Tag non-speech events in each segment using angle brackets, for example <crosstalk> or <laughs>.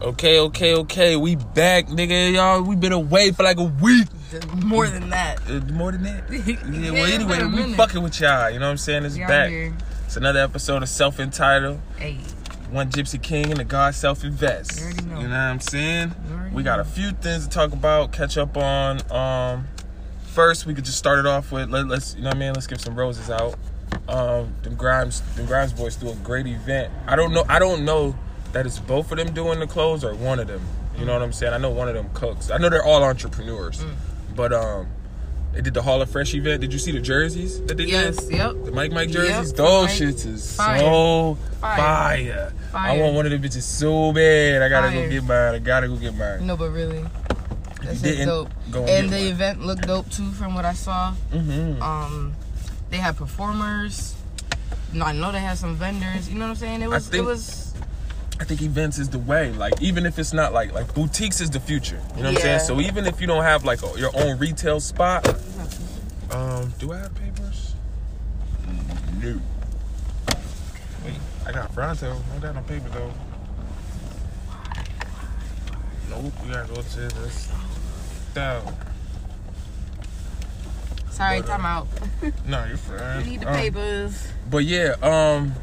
Okay, okay, okay. We back, nigga. Y'all, we been away for like a week. More than that. Uh, more than that. <laughs> Yeah, Yeah, well, anyway, we minute. fucking with y'all. You know what I'm saying? It's out back. here. It's another episode of Self Entitled. Hey, One Gypsy King and the God Self Invest. You know. You know what I'm saying? We got a few things to talk about, catch up on. Um, first, we could just start it off with let, let's you know what I mean. Let's give some roses out. Um, the Grimes, the Grimes boys do a great event. I don't know. I don't know that it's both of them doing the clothes or one of them. You know what I'm saying? I know one of them cooks. I know they're all entrepreneurs, Mm. but um, they did the Hall of Fresh event. Did you see the jerseys that they yes, did? yep. The Mike Mike jerseys, Yep, those Mike. shits is Fire. so Fire. fire. I want one of them bitches so bad. I gotta Fire. go get mine. I gotta go get mine. No, but really, that's you just didn't, dope. and, And the one. event looked dope too, from what I saw. Mm-hmm. Um, they had performers. No, I know they had some vendors. You know what I'm saying? It was. think- it was. I think events is the way. Like even if it's not like like boutiques is the future. You know what Yeah. I'm saying? So even if you don't have like a, your own retail spot, um, do I have papers? No. Wait, I got Fronto. I don't got no paper though. Nope, we gotta go to this. Down. Sorry, But, uh, time out. <laughs> No, you're fine. We need the Um, papers. But yeah, um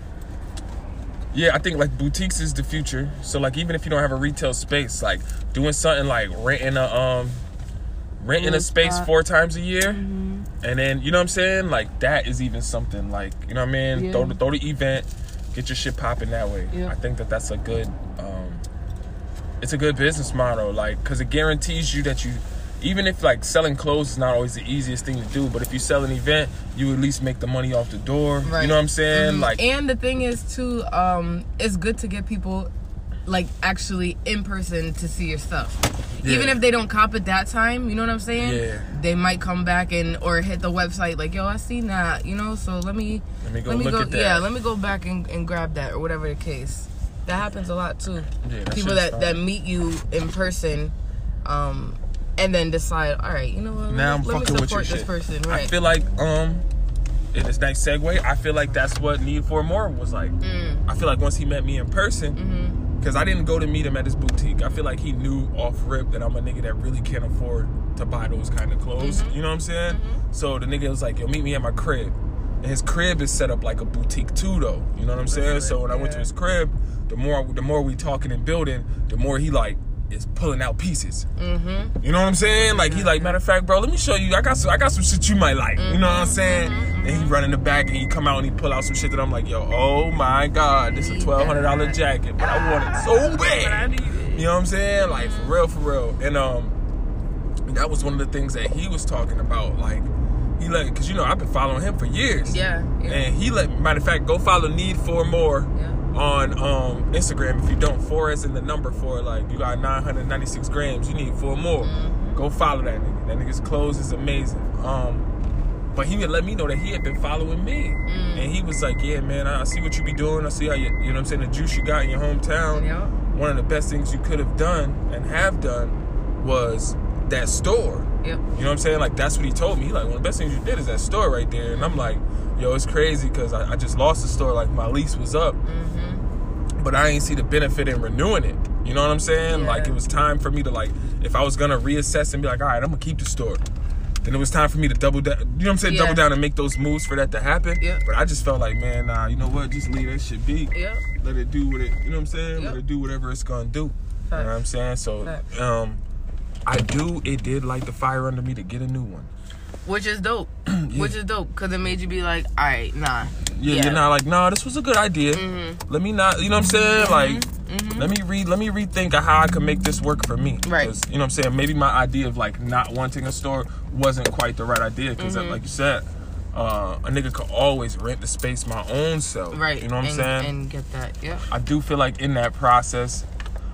yeah, I think like boutiques is the future. So like even if you don't have a retail space, like doing something like renting a um renting a space four times a year. Mm-hmm. And then you know what I'm saying? Like that is even something like, you know what I mean? Yeah. Throw the throw the event, get your shit popping that way. Yeah. I think that that's a good um it's a good business model like cuz it guarantees you that you even if like selling clothes is not always the easiest thing to do, but if you sell an event, you at least make the money off the door. Right. You know what I'm saying? Mhm. Like and the thing is too, um, it's good to get people like actually in person to see your stuff. Even if they don't cop at that time, you know what I'm saying? Yeah. They might come back and or hit the website like, yo, I seen that, you know. So let me Let me go let me look go at that. yeah, let me go back and, and grab that or whatever the case. That happens a lot too. Yeah, that people that fine. that meet you in person, um, and then decide, all right, you know what? now let, I'm let me fucking with your this shit. person, I feel like um in this next segue, I feel like that's what Need for More was like. Mm. I feel like once he met me in person, Mm-hmm. because I didn't go to meet him at his boutique. I feel like he knew off rip that I'm a nigga that really can't afford to buy those kind of clothes. Mm-hmm. You know what I'm saying? So the nigga was like, "Yo, meet me at my crib." And his crib is set up like a boutique too, though. You know what I'm saying? So when I went to his crib, the more the more we talking and building, the more he like is pulling out pieces. Mm-hmm. You know what I'm saying? Like he like, matter of fact, bro, let me show you. I got some, I got some shit you might like. You know what I'm saying? And he run in the back and he come out and he pull out some shit that I'm like, yo, oh my god, this is a twelve hundred dollar jacket, but I want it so bad. You know what I'm saying? Like for real, for real. And um, that was one of the things that he was talking about. Like he let, cause you know I've been following him for years. Yeah, yeah. And he let, matter of fact, go follow Need for More Yeah. On um, Instagram. If you don't, four is in the number for like you got 996 grams. You need four more. Mm-hmm. Go follow that nigga. That nigga's clothes is amazing. Um, but he would let me know that he had been following me, Mm. and he was like, "Yeah, man, I I see what you be doing. I see how you, you know what I'm saying, the juice you got in your hometown. Yeah. One of the best things you could have done and have done was that store." Yep. You know what I'm saying? Like that's what he told me. He like one of the best things you did is that store right there. And I'm like, yo, it's crazy because I, I just lost the store. Like my lease was up, Mm-hmm. but I ain't see the benefit in renewing it. You know what I'm saying? Yeah. Like it was time for me to like, if I was gonna reassess and be like, all right, I'm gonna keep the store. Then it was time for me to double down. You know what I'm saying? Yeah. Double down and make those moves for that to happen. Yeah. But I just felt like, man, nah, you know what? Just leave that shit be. Yep. Let it do what it. You know what I'm saying? Let it do whatever it's gonna do. You know what I'm saying? So, Facts. um, I do. It did light the fire under me to get a new one. Which is dope. <clears throat> Which is dope because it made you be like, all right, nah. Yeah, you're not like, nah, this was a good idea. Mm-hmm. Let me not, you know what I'm saying? Like, let me read, let me rethink of how I can make this work for me. Right. You know what I'm saying? Maybe my idea of like not wanting a store wasn't quite the right idea because, Mm-hmm. like you said, uh, a nigga could always rent the space my own self. Right. You know what I'm saying? And get that. Yeah. I do feel like in that process,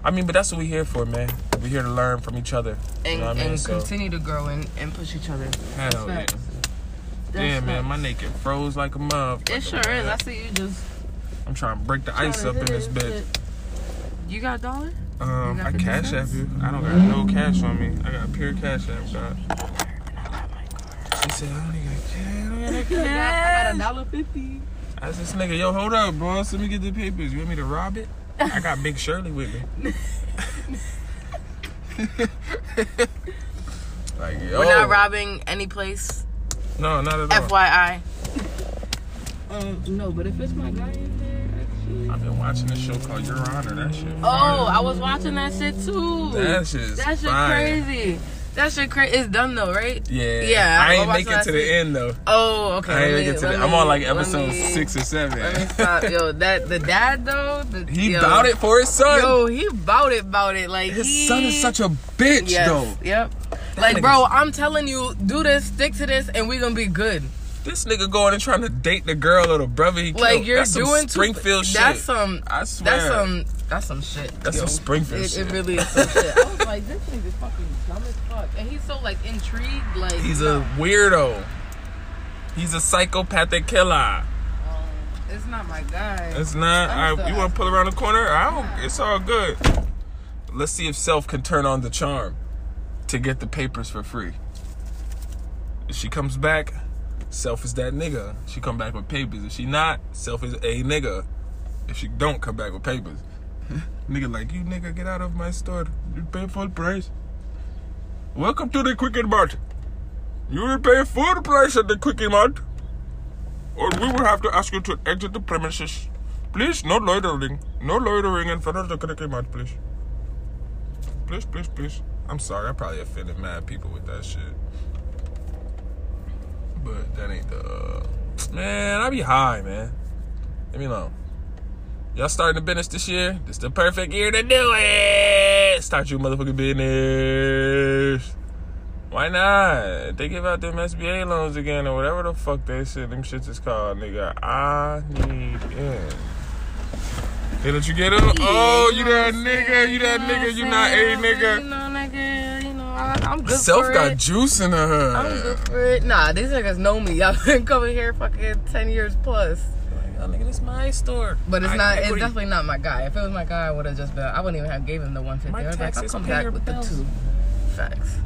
I mean, but that's what we're here for, man. We're here to learn from each other. And, you know what I mean? and So, continue to grow and, and push each other. That's hell yeah. Damn, man, my naked froze like a motherfucker. It sure is. I see you just. I'm trying to break the ice up in this bitch. You got a dollar? Um, got I 50 cash app you. I don't got no cash on me. I got pure cash app, God. She said, I don't even got cash. I got <laughs> I got a dollar fifty. I said, this nigga, yo, hold up, bro. Let me get the papers. You want me to rob it? I got Big Shirley with me. <laughs> <laughs> like, yo. We're not robbing any place. No, not at all. FYI. Um, no, but if it's my guy in there, actually. I've been watching this show called Your Honor. That shit. Oh, fire. I was watching that shit too. That shit's That shit fire. crazy. That shit crazy. It's done though, right? Yeah. Yeah, I I ain't make it to the week. end though. Oh, okay. I ain't let make me- it to the. I'm on like episode me- six or seven. Let me stop. Yo, that the dad though. The, He yo, bout it for his son. Yo, he bout it, bout it. Like his he, son is such a bitch yes, though. Yep. That Like, bro, I'm telling you, do this, stick to this, and we gonna be good. This nigga going and trying to date the girl or the brother he Like killed. you're That's doing too- Springfield shit. That's some. I swear. That's some. That's some shit. That's yo. some Springfield it, shit. It really is some shit. I was <laughs> like, this nigga's fucking dumb as fuck, and he's so like intrigued. Like He's no, a weirdo. He's a psychopathic killer. um, it's not my guy. It's not. I'm I, so you want to pull around the corner? I don't. It's all good. Let's see if Self can turn on the charm to get the papers for free. If she comes back, Self is that nigga. She come back with papers. If she not, Self is a nigga. If she don't come back with papers, <laughs> nigga like you nigga get out of my store. You pay full price. Welcome to the Quickie Mart. You will pay full price at the Quickie Mart or we will have to ask you to exit the premises. Please, no loitering. No loitering in front of the cricket Mart, please. Please, please, please. I'm sorry, I probably offended mad people with that shit. But that ain't the. Uh... Man, I be high, man. Leave me alone. Y'all starting the business this year? This the perfect year to do it. Start your motherfucking business. Why not? They give out them SBA loans again or whatever the fuck they shit them shits is called, nigga. I need in. Hey, let you get them? Oh, you that nigga, you that nigga, you not a nigga. know, nigga. You know, I, I'm good Self for got it. juice in her. I'm good for it. Nah, these niggas know me. <laughs> I've been coming here fucking ten years plus. Oh, nigga, this my store. But it's I- not. It's definitely not my guy. If it was my guy, I would have just been. I wouldn't even have gave him the 150. I was like, I'll come back with bills. the two. Facts.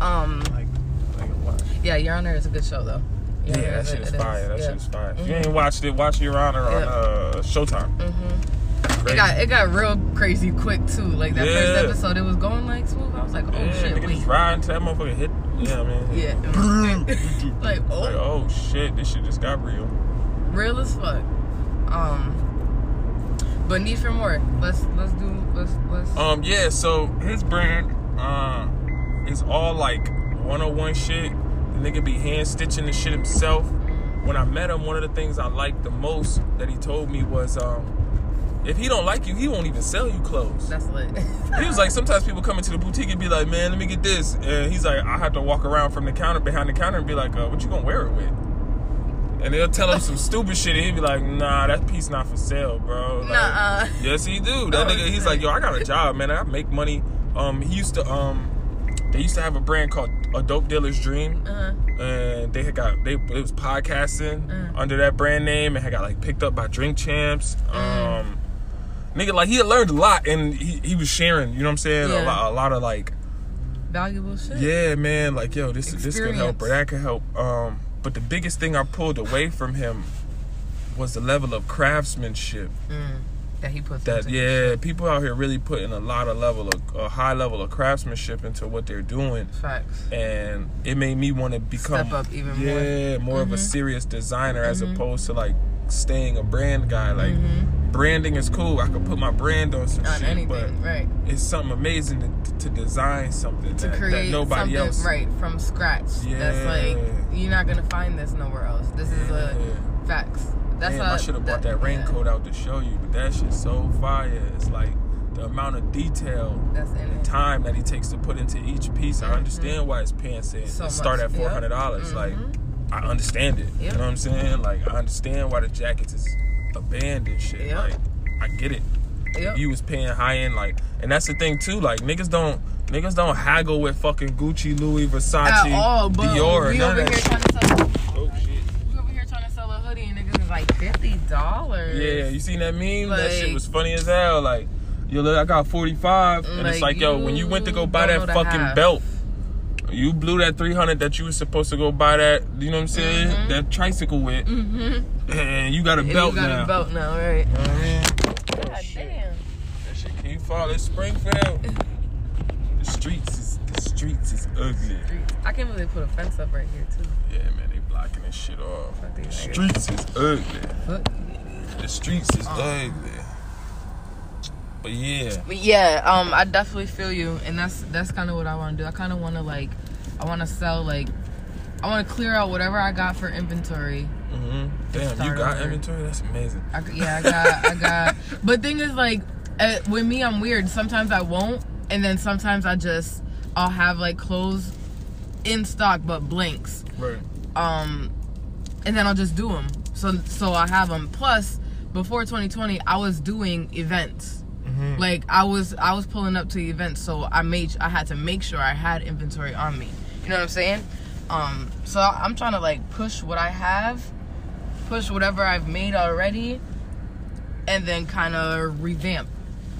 Um. Like, like? Yeah, Your Honor is a good show though. Your Yeah, Honor that is- shit is it fire. That yeah. shit is fire. If you ain't watched it, watch Your Honor on Yeah. uh, Showtime. Mhm. It got it got real crazy quick too. Like that Yeah. first episode, it was going like smooth. I was like, oh yeah, shit, nigga wait. just riding to that motherfucker hit. Yeah, I mean. Yeah. <laughs> like oh, Like, oh shit, this shit just got real. Real as fuck. Um. But need for more. Let's let's do let's let's. Um, yeah, so his brand uh, is all like 101 shit. The nigga be hand stitching the shit himself. When I met him, one of the things I liked the most that he told me was um, if he don't like you, he won't even sell you clothes. That's lit. <laughs> He was like, sometimes people come into the boutique and be like, man, let me get this. And he's like, I have to walk around from the counter, behind the counter, and be like, uh, what you gonna wear it with? And they'll tell him some stupid shit, and he'll be like, nah, that piece not for sale, bro. Like, Nuh-uh. Yes, he do. That Oh, nigga, he's like, yo, I got a job, man. I make money. Um, he used to, um, they used to have a brand called A Dope Dealer's Dream. Uh-huh. And they had got, they it was podcasting Mm. under that brand name and had got like picked up by Drink Champs. Mm. Um, nigga, like he had learned a lot and he, he was sharing, you know what I'm saying? A, Yeah. lot, a lot of like, Valuable shit. yeah, man, like yo, this this could help or that could help. Um, but the biggest thing I pulled away from him was the level of craftsmanship. Mm. That he puts. That yeah, people out here really putting a lot of level of a high level of craftsmanship into what they're doing, Facts. and it made me want to become Step up even more. yeah more of a Mhm. serious designer as Mhm. opposed to like staying a brand guy. Like Mhm. branding is cool. I could put my brand on some On shit, anything, but right? it's something amazing to, to design something To that, create that nobody something else right from scratch. That's like Yeah. you're not gonna find this nowhere else. This is a Yeah. facts. That's Damn, I should have brought that yeah. raincoat out to show you, but that shit's so fire. It's like the amount of detail, That's in the it. time that he takes to put into each piece. I understand why his pants So start at four hundred dollars. Like Mhm. I understand it. You know what I'm saying? Like I understand why the jackets is a band and shit. Yep. Like I get it. Yep. You was paying high end, like, and that's the thing too. Like niggas don't niggas don't haggle with fucking Gucci, Louis, Versace, At all, Dior. we over here trying to sell. Oh shit. We over here trying to sell a hoodie and niggas is like fifty dollars. Yeah, you seen that meme? that shit was funny as hell. Like, yo, look, I got 45. And it's Like, like, yo, when you went to go buy that fucking belt, you blew that 300 that you was supposed to go buy that, you know what I'm saying? Mhm. That tricycle with. Mm-hmm. And you got a And belt you got now. a belt now, right? You know I mean? God damn. fall in Springfield. <laughs> The streets is the streets is ugly. I can't believe they put a fence up right here too. Yeah, man, they blocking this shit off. The streets is ugly. The streets is ugly. But yeah, but yeah, um, I definitely feel you, and that's that's kind of what I want to do. I kind of want to like, I want to sell like, I want to clear out whatever I got for inventory. hmm damn, you got over. inventory. That's amazing. I, yeah, I got, I <laughs> got. But thing is, like, uh, with me, I'm weird. Sometimes I won't, and then sometimes I just, I'll have like clothes in stock but blanks. Right. Um, and then I'll just do them. So, so I have them. Plus, before 2020, I was doing events. Mm-hmm. Like I was, I was pulling up to events, so I made, I had to make sure I had inventory on me. You know what I'm saying? Um, so I'm trying to like push what I have, push whatever I've made already, and then kind of revamp.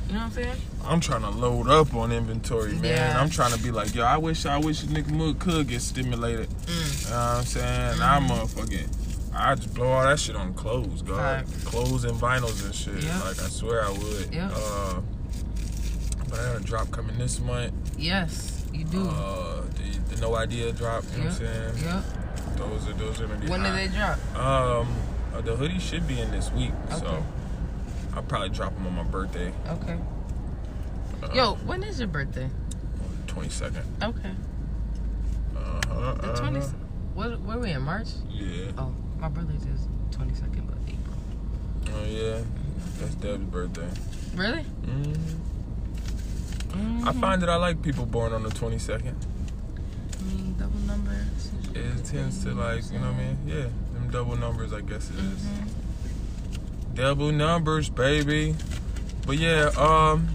You know what I'm saying? I'm trying to load up on inventory, man. Yeah. I'm trying to be like, yo, I wish, I wish nigga Mood could get stimulated. Mm. You know what I'm saying? I'm motherfucking, I just blow all that shit on clothes, God. Facts. Clothes and vinyls and shit. Yeah. Like I swear I would. Yeah. Uh, but I got a drop coming this month. Yes, you do. Uh, the, the no idea drop. You know what I'm saying? yeah. Those are those are gonna be. When did they drop? Um, uh, the hoodie should be in this week, Okay. so I'll probably drop them on my birthday, Okay. uh, Yo, when is your birthday? twenty second. Okay. Uh-huh, The uh-huh. 20. What? Are we in March? Yeah. Oh, my birthday's is 22nd, but April. Oh yeah. That's Deb's birthday. Really? hmm I Mhm. find that I like people born on the twenty second. It tends to like, you know what I mean? Yeah, them double numbers, I guess it is. Mhm. Double numbers, baby. But yeah, um,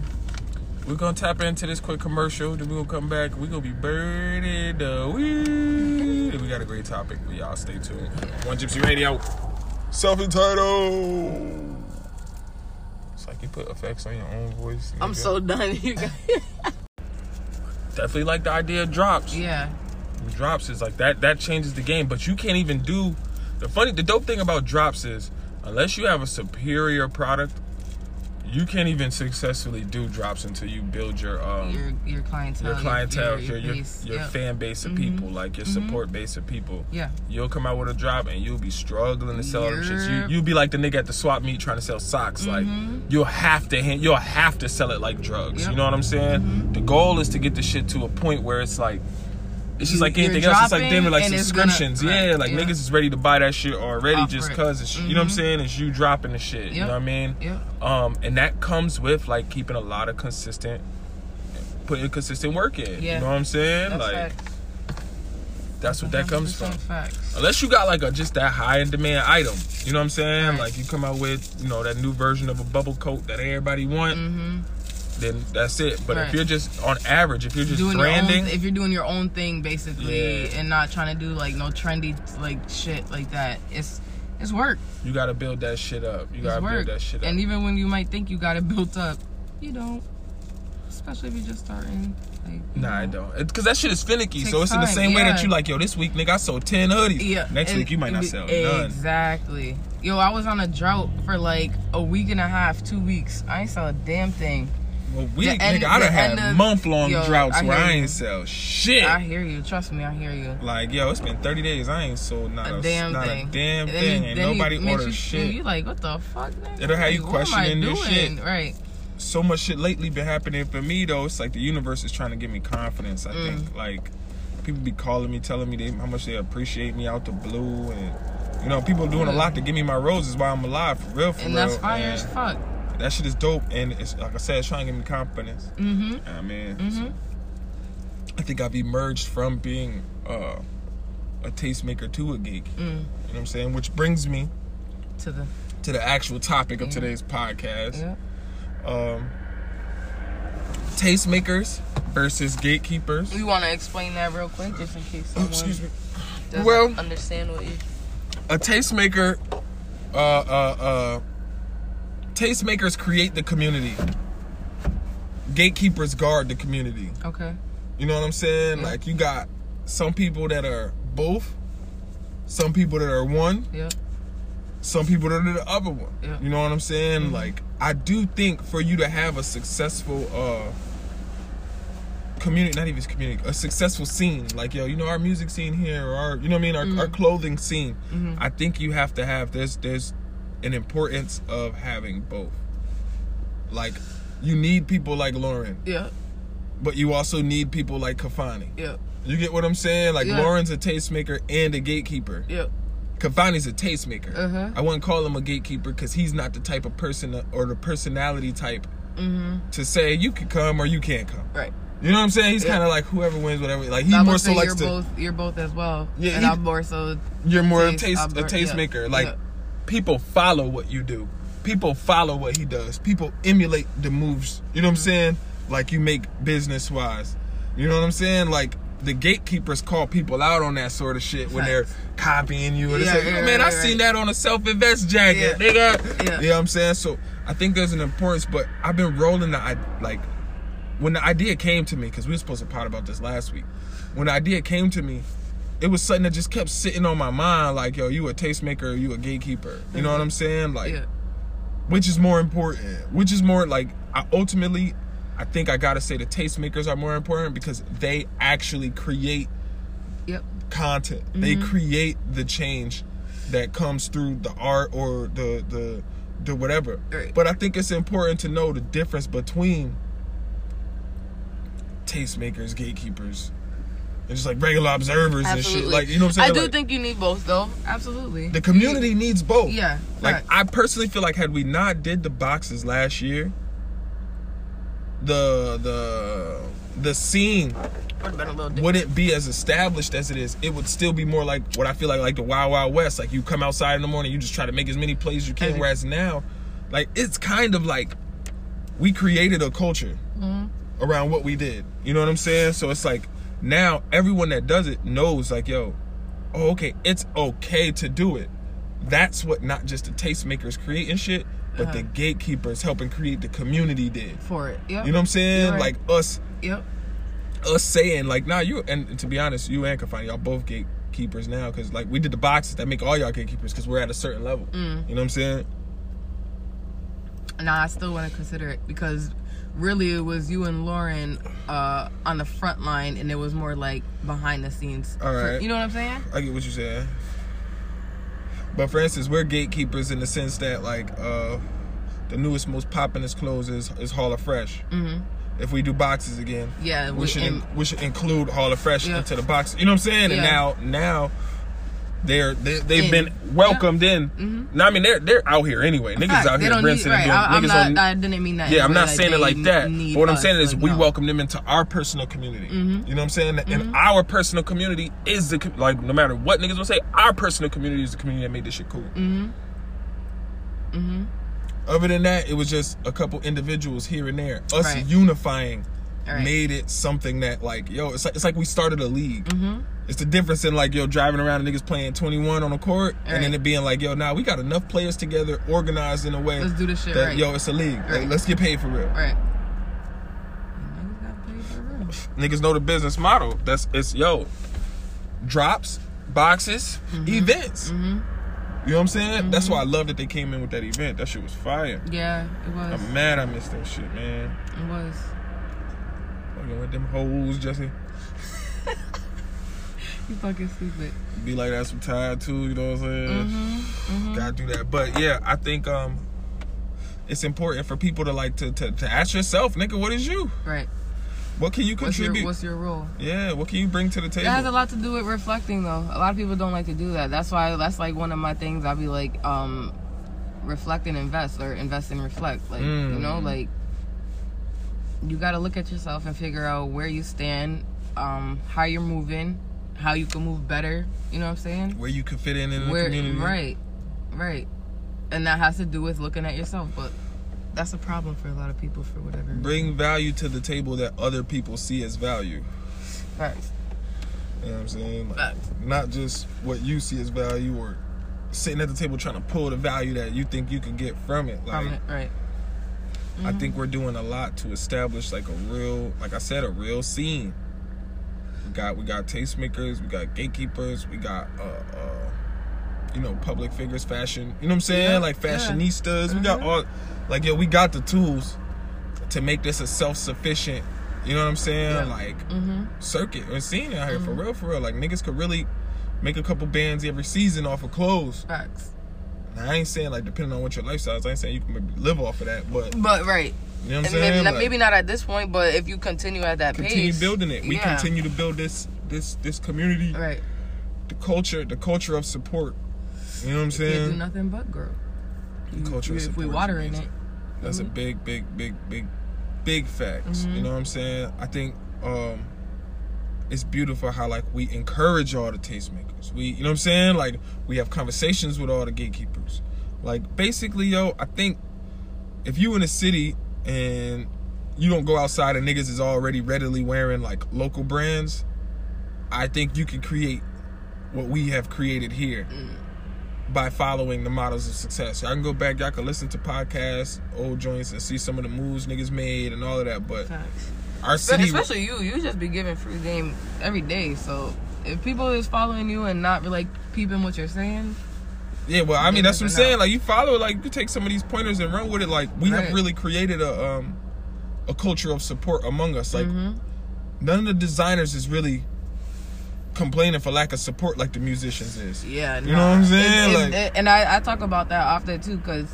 we're gonna tap into this quick commercial. Then we're gonna come back. We're gonna be birded the weed. We got a great topic for y'all. Stay tuned. One Gypsy Radio. Self entitled. It's like you put effects on your own voice. I'm so done. <laughs> You guys. definitely like the idea of drops. yeah. Drops is like that that changes the game but you can't even do the funny the dope thing about drops is unless you have a superior product you can't even successfully do drops until you build your um Your your clientele. your clientele your, your your, your Yep. fan base of Mhm. people like your support base of people Yeah. you'll come out with a drop and you'll be struggling to sell them shits. Yep. You you'll be like the nigga at the swap meet trying to sell socks. Like Mhm. you'll have to hand, you'll have to sell it like drugs. Yep. You know what I'm saying? Mhm. The goal is to get the shit to a point where it's like it's just like anything else. It's like them like and it's gonna- subscriptions. right, yeah, like yeah. niggas is ready to buy that shit already Off just cause it's you know what I'm Mhm. saying? It's you dropping the shit. You know what I mean? Yep. Um, and that comes with like keeping a lot of consistent putting consistent work in. Yeah. You know what I'm saying? That's like facts. that's what that comes from. Facts. Unless you got like a just that high in demand item, you know what I'm saying? Right. Like you come out with you know that new version of a bubble coat that everybody want, Mm-hmm. Then that's it. But if you're just on average, if you're just doing branding, own, if you're doing your own thing basically Yeah. and not trying to do like no trendy like shit like that it's it's work you gotta build that shit up. You it's gotta work build that shit up. and even when you might think you got it <laughs> built up you don't especially if you're just starting like Nah, I don't. Because that shit is finicky. So it's in the time, same way that you like, yo, this week, nigga, I sold 10 hoodies. yeah Next and- week, you might not sell none. exactly yo i was on a drought for like a week and a half two weeks i ain't sell a damn thing Well, we, The nigga, I done had month long droughts where I you. ain't sell shit. i hear you trust me i hear you like, yo, it's been 30 days. I ain't sold not a, a damn not thing a damn And thing. and nobody orders you, shit. you like what the fuck nigga? It'll have you what questioning your shit. right so much shit lately been happening for me though. It's like the universe is trying to give me confidence. I Mm. think like people be calling me, telling me they, how much they appreciate me out the blue, and you know people doing a lot to give me my roses while I'm alive for real. For and real. that's fire as fuck. That shit is dope, and it's like I said, it's trying to give me confidence. Mm-hmm. I mean, Mm-hmm. I think I've emerged from being uh, a tastemaker to a geek. Mm. You know what I'm saying? Which brings me To the to the actual topic of Yeah. today's podcast. yeah. um, tastemakers versus gatekeepers. We want to explain that real quick, just in case someone Excuse me. doesn't Well- understand what you. A tastemaker, uh, uh, uh, tastemakers create the community. Gatekeepers guard the community. Okay. You know what I'm saying? Yeah. Like you got some people that are both, some people that are one, Yeah. some people that are the other one. Yeah. You know what I'm saying? Mhm. Like I do think for you to have a successful uh community, not even community, a successful scene, like yo, you know, our music scene here, or our, you know what I mean, our, our Mm-hmm. clothing scene. I think you have to have there's there's an importance of having both. Like, you need people like Lauren, Yeah. but you also need people like Kafani. Yeah. You get what I'm saying? Like Yeah. Lauren's a tastemaker and a gatekeeper. Yeah. Kafani's a tastemaker. Uh-huh. I wouldn't call him a gatekeeper because he's not the type of person or the personality type to say you can come or you can't come. Right. You know what I'm saying? He's Yeah. kind of like whoever wins, whatever. Like he more so likes you're to. both you're both as well. Yeah, and he- I'm more so You're more taste- a taste a tastemaker. yeah, Like. People follow what you do. People follow what he does. People emulate the moves. You know what I'm Mm-hmm. saying? Like you make business wise. You know what I'm saying? Like the gatekeepers call people out on that sort of shit when they're copying you. And Yeah, it's like, yeah, man, I seen right. that on a self-invest jacket, Yeah. nigga. Yeah. You know what I'm saying? So I think there's an importance, but I've been rolling the I like when the idea came to me because we were supposed to pot about this last week. When the idea came to me, it was something that just kept sitting on my mind. Like, yo, you a tastemaker, or you a gatekeeper. You know what I'm saying? Like, yeah. which is more important? Which is more like I ultimately, I think I gotta say the tastemakers are more important because they actually create Yep. content. They mm-hmm. create the change that comes through the art or the the the whatever. Right. But I think it's important to know the difference between tastemakers, gatekeepers, and just like regular observers Absolutely. and shit. Like you know what I'm saying? I do Like, think you need both though. Absolutely. the community needs both. Yeah. Like facts. I personally feel like had we not did the boxes last year, the the the scene Would've been a little different. wouldn't be as established as it is. It would still be more like what I feel like like the Wild Wild West. Like you come outside in the morning, you just try to make as many plays as you can. Mhm. Whereas now, like it's kind of like we created a culture Mm-hmm. around what we did. You know what I'm saying? So it's like now everyone that does it knows like, yo, oh, okay, it's okay to do it. That's what not just the tastemakers creating shit, but the Uh-huh. gatekeepers helping create the community did. for it. Yep. You know what I'm saying? Right. Like us Yep. us saying like, nah, you and to be honest, you and Kafani, y'all both gatekeepers now because like we did the boxes that make all y'all gatekeepers because we're at a certain level. Mm. You know what I'm saying? Nah, I still want to consider it because really it was you and Lauren uh, on the front line, and it was more like behind the scenes. All For- you know what I'm saying? I get what you're saying. But for instance, we're gatekeepers in the sense that like uh the newest, most poppinest clothes is, is Hall of Fresh. Mm-hmm. If we do boxes again, Yeah. we should and- we should include Hall of Fresh Yeah. into the box. You know what I'm saying? And now now they're they, they've been welcomed in. Mhm. No, I mean they're they're out here anyway. Niggas Facts. out They here rinsing right. and doing. I, I'm niggas not. don't- I didn't mean that. yeah, I'm not like saying it like that. But what I'm saying is we no. welcome them into our personal community. Mhm. You know what I'm saying? And Mm-hmm. our personal community is the like no matter what niggas will say, our personal community is the community that made this shit cool. Mm-hmm. Mm-hmm. Other than that, it was just a couple individuals here and there. Us Right. unifying Right. made it something that like yo, it's like it's like we started a league. Mm-hmm. It's the difference in like yo driving around and niggas playing 21 on the court, and then it being like yo, now we got enough players together, organized in a way Let's do this shit that right. yo, it's a league. Like, let's get paid for real. Right. Niggas got paid for real. niggas know the business model. That's it's yo, drops, boxes, events. Mm-hmm. You know what I'm saying? That's why I love that they came in with that event. That shit was fire. Yeah, it was. I'm mad I missed that shit, man. It was. Fucking with them hoes, Jesse. <laughs> You fucking stupid. Be like that's some tired too. You know what I'm saying? Mm-hmm. Gotta do that. But yeah, I think um, it's important for people to like to to, to ask yourself, nigga, what is you? Right. What can you What's contribute? your What's your role? yeah, what can you bring to the table? has a lot to do with reflecting, though. A lot of people don't like to do that. That's why that's like one of my things. I'll be like, um, reflect and invest, or invest and reflect. Like you Mm. know, like you got to look at yourself and figure out where you stand, um, how you're moving, how you can move better. You know what I'm saying? Where you can fit in in the community. right, right, and that has to do with looking at yourself. But that's a problem for a lot of people for whatever. Bring value to the table that other people see as value. Facts. You know what I'm saying? Like, Facts. not just what you see as value or sitting at the table trying to pull the value that you think you can get from it. Like From it, right. I think we're doing a lot to establish like a real, like I said, a real scene. We got we got tastemakers, we got gatekeepers, we got uh, uh you know, public figures, fashion. You know what I'm saying? Yeah, Like yeah. fashionistas. We got Mhm. all, like yo, we got the tools to make this a self-sufficient. You know what I'm saying? Yeah. Like Mm-hmm. circuit or scene out here for real, for real. Like niggas could really make a couple bands every season off of clothes. Facts. Now, I ain't saying like depending on what your lifestyle is, I ain't saying you can maybe live off of that, but But right. you know what I'm saying? maybe, not, Like, maybe not at this point, but if you continue at that continue pace, building it. We yeah. continue to build this this this community, Right. the culture, the culture of support. You know what I'm Can't do saying? nothing but grow. The culture of if we support is water in it. That's a Mhm. big, big, big, big, big facts. You Mhm. know what I'm saying? I think um it's beautiful how like we encourage all the tastemakers. We you know what I'm saying? Like we have conversations with all the gatekeepers. Like basically, yo, I think if you in a city and you don't go outside and niggas is already readily wearing like local brands, I think you can create what we have created here mm. by following the models of success. Y'all can go back, y'all can listen to podcasts, old joints, and see some of the moves niggas made and all of that. But Facts. Our city, especially you, you just be giving free game every day. So if people is following you and not like peeping what you're saying, yeah. Well, I mean, that's what I'm saying. Like you follow, like you take some of these pointers and run with it. Like we have really created a um a culture of support among us. Like Mhm. none of the designers is really complaining for lack of support like the musicians is. yeah, You know what I'm saying? It- it- Like- it- and I, I talk about that often too, cause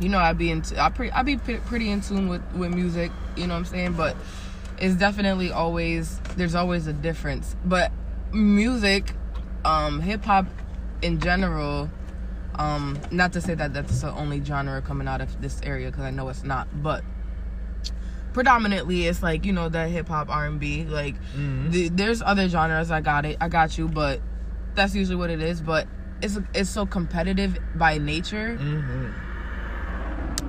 you know I'd be in, I pre, I be pretty in tune with with music. You know what I'm saying? But it's definitely always there's always a difference. But music, um, hip hop in general. Um, not to say that that's the only genre coming out of this area because I know it's not, but predominantly it's like you know that hip hop R and B. Like Mhm. the, there's other genres. I got it. I got you, but that's usually what it is. But it's it's so competitive by nature Mm-hmm.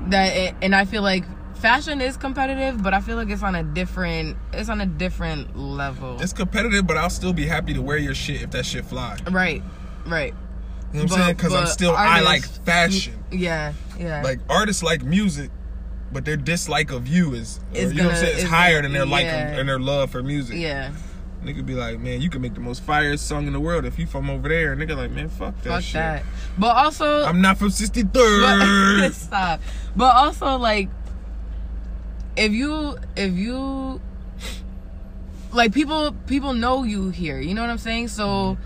That it, and I feel like fashion is competitive, but I feel like it's on a different it's on a different level. It's competitive, but I'll still be happy to wear your shit if that shit fly. right, right. You know what I'm But- saying? Because I'm still I like fashion. Yeah, yeah. like artists like music, but their dislike of you is, or, you know what I'm saying, it's it's higher than their like yeah. and their love for music. yeah, Nigga be like, man, you can make the most fire song in the world if you from over there. Nigga like, man, fuck that fuck shit. that. But also, I'm not from 63rd. but, <laughs> stop. But also, like, if you if you like people people know you here. You know what I'm saying? So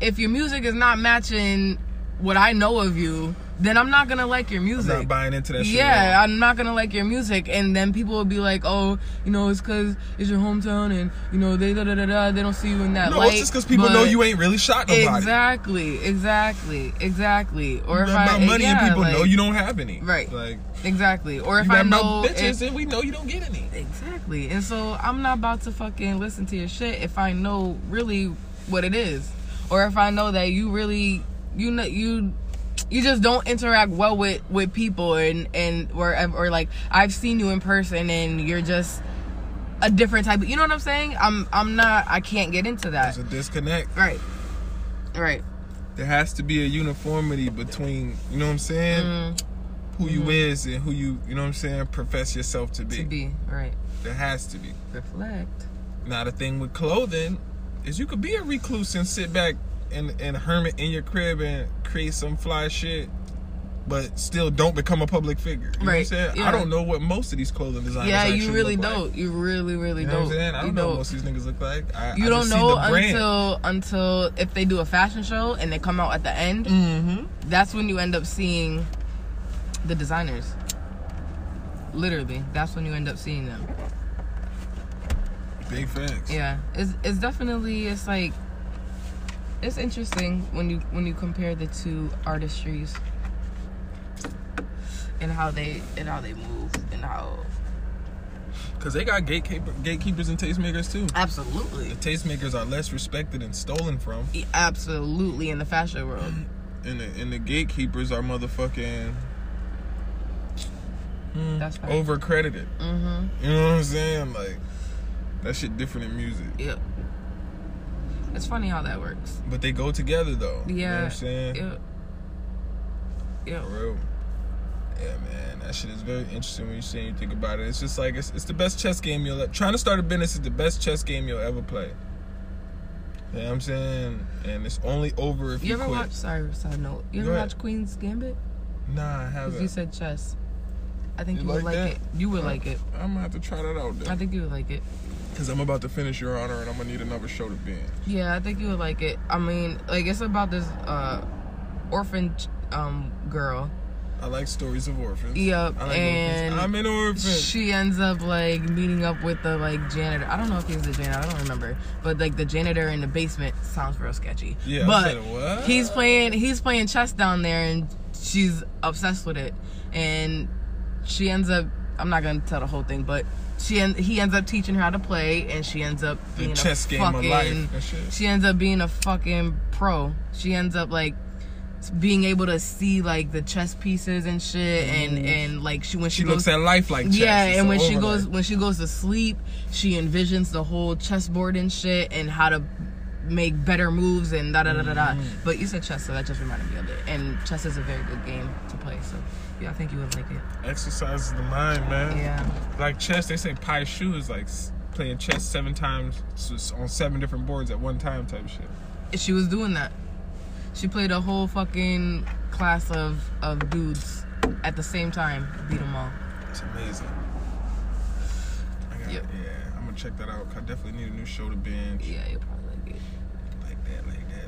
if your music is not matching what I know of you, then I'm not gonna like your I'm music. not buying into that shit. yeah. I'm not gonna like your music, and then people will be like, "Oh, you know, it's because it's your hometown, and you know they da da da da. They don't see you in that no, light." it's just because people know you ain't really shot nobody. Exactly, exactly, exactly. Or got I about money yeah, and people like, know you don't have any. Right. Like, exactly. Or if I know about bitches if- and we know you don't get any. exactly, and so I'm not about to fucking listen to your shit if I know really what it is, or if I know that you really you know you you just don't interact well with with people and and or or like I've seen you in person and you're just a different type of you know what I'm saying? I'm I'm not I can't get into that. There's a disconnect. right. Right. There has to be a uniformity between, you know what I'm saying, Mm, who you is and who you, you know what I'm saying, profess yourself to be. to be right. There has to be. reflect. Now the thing with clothing. Is you could be a recluse and sit back and and hermit in your crib and create some fly shit, but still don't become a public figure. You know what I'm Right, saying? yeah. I don't know what most of these clothing designers. yeah you really don't you really really You know don't I'm saying? I don't know what don't. most of these niggas look like. I, You I don't know until until if they do a fashion show and they come out at the end. Mm-hmm. That's when you end up seeing the designers. Literally, that's when you end up seeing them. Big facts. Yeah, it's it's definitely it's like it's interesting when you when you compare the two artistries and how they and how they move and how Cause they got gatekeeper, gatekeepers and tastemakers too. absolutely The tastemakers are less respected and stolen from, absolutely in the fashion world. and the, and the gatekeepers are motherfucking mm, That's right. over credited. Mhm. You know what I'm saying? Like that shit different in music, Yep. It's funny how that works. but they go together though. Yeah. You know what I'm saying? Yep. Yep. For real. Yeah, man, that shit is very interesting when you say you think about it. It's just like it's, it's the best chess game you'll trying to start a business is the best chess game you'll ever play. You know what I'm saying? And it's only over if you, You ever quit. watch? Sorry, side note. You ever watch Queen's Gambit? Nah, I haven't. you said chess. I think You you, would like like that? it. You would Uh, like it. I'm gonna have to try that out I think you would like it. Because I'm about to finish Your Honor and I'm gonna need another show to binge. Yeah, I think you would like it. I mean, like it's about this uh orphan um girl. I like stories of orphans. Yep, I like and orphans. I'm an orphan. She ends up like meeting up with the like janitor. I don't know if he's the janitor. I don't remember. But like the janitor in the basement sounds real sketchy. Yeah, but what? he's playing he's playing chess down there, and she's obsessed with it. And she ends up. I'm not gonna tell the whole thing, but she en- he ends up teaching her how to play, and she ends up The being chess a game of fucking. life and shit. She ends up being a fucking pro. She ends up like being able to see like the chess pieces and shit, and mm. and like she when she. She goes looks at life like chess. yeah, It's and when she goes when she goes to sleep, she envisions the whole chessboard and shit and how to make better moves and da da da da da. Mm. But you said chess, so that just reminded me of it. And chess is a very good game to play, so yeah, I think you would like it. exercises the mind, man. Yeah, Like chess, they say Pai Sho is like playing chess seven times on seven different boards at one time type shit. she was doing that. She played a whole fucking class of of dudes at the same time, beat them all. It's amazing. I got, Yep. Yeah, I'm gonna check that out. I definitely need a new show to binge. Yeah, you'll probably like it. Like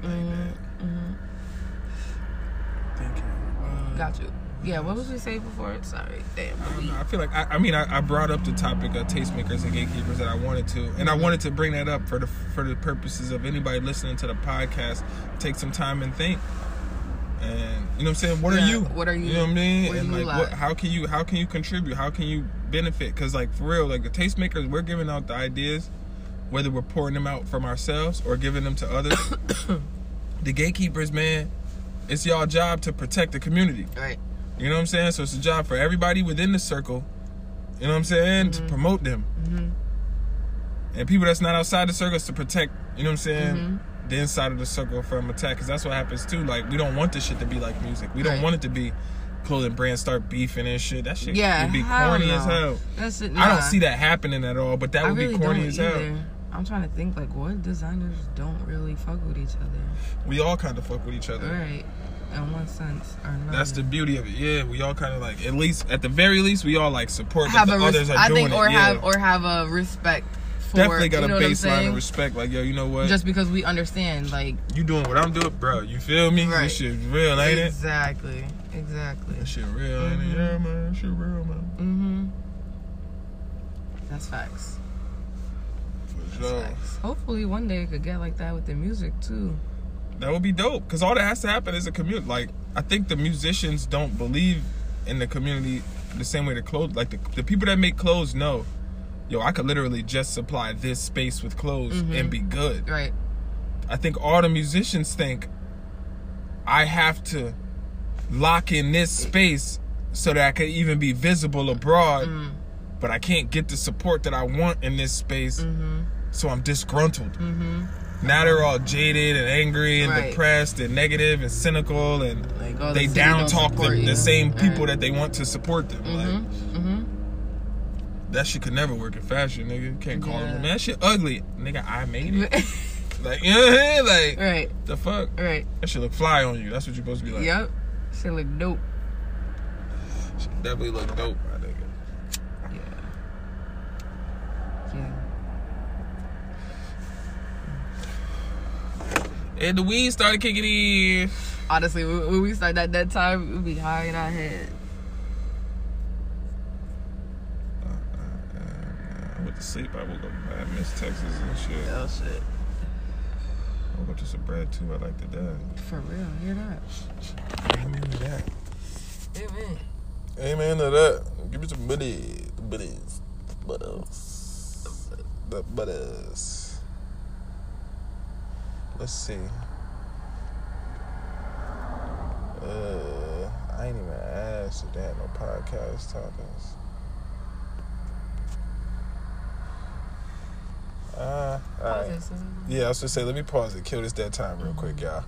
that, like like Mm-hmm. that. Thank. Uh, Got you. Yeah, what was we say before? Sorry, damn. I. I feel like I, I mean I, I brought up the topic of tastemakers and gatekeepers that I wanted to, and I wanted to bring that up for the for the purposes of anybody listening to the podcast. Take some time and think, and you know what I'm saying. What Yeah, are you? what are you- You know what I mean? where and you like, what, how can you how can you contribute? How can you benefit? Because like for real, like the tastemakers, we're giving out the ideas, whether we're pouring them out from ourselves or giving them to others. <coughs> the gatekeepers, man, it's y'all job to protect the community. Right. You know what I'm saying? So it's a job for everybody within the circle. You know what I'm saying? Mm-hmm. To promote them. And people that's not outside the circle is to protect, you know what I'm saying? Mm-hmm. The inside of the circle from attack. Because that's what happens too. Like, we don't want this shit to be like music. We don't Right. want it to be clothing brands start beefing and shit. That shit Yeah, would be corny no. as hell. That's it. I don't see that happening at all, but that I would really be corny as hell. Either. I'm trying to think like what designers don't really fuck with each other. We all kind of fuck with each other. Right. In one sense or not. That's the beauty of it. Yeah, we all kind of like, at least, at the very least, we all like support have that a the res- others are I doing think it. or yeah. have or have a respect for definitely got you know a baseline of respect. Like, yo, you know what? Just because we understand like you doing what I'm doing, bro. You feel me? Right. This shit real, ain't it? exactly. Exactly. That shit real, ain't it? Yeah, man. That shit real, man. Mm Mhm. That's facts. For That's sure. Hopefully one day it could get like that with the music too. That would be dope. Cause all that has to happen is a community. Like, I think the musicians don't believe in the community the same way the clothes. Like the, the people that make clothes know, yo, I could literally just supply this space with clothes Mm-hmm. and be good. Right. I think all the musicians think I have to lock in this space so that I can even be visible abroad, Mm. but I can't get the support that I want in this space, Mm-hmm. So I'm disgruntled. Now they're all jaded and angry and Right. depressed and negative and cynical and Like oh, they city down talk the, the same people Right. that they want to support them. Like Mm-hmm. that shit could never work in fashion, nigga. You can't call Yeah. them man. That shit ugly, nigga. I made it. <laughs> like you know what I mean? Like right. the fuck. Right. That shit look fly on you. That's what you're supposed to be like. Yep. Shit look dope. Definitely look dope, my nigga. Yeah. Yeah. And the weed started kicking in. Honestly, when we started at that time, we would be high in our head. Uh, uh, uh, I went to sleep. I woke up. I missed Texas and shit. Oh shit. I woke up to some bread too. I like to die. For real, hear that? Amen to that. Amen. Amen to that. Give me some buddies. The buddies. Butters. The butters. Let's see. Uh, I ain't even asked if they had no podcast topics. Uh, all right. Pause it, so- Yeah, I was gonna say, let me pause it. Kill this dead time real quick, y'all.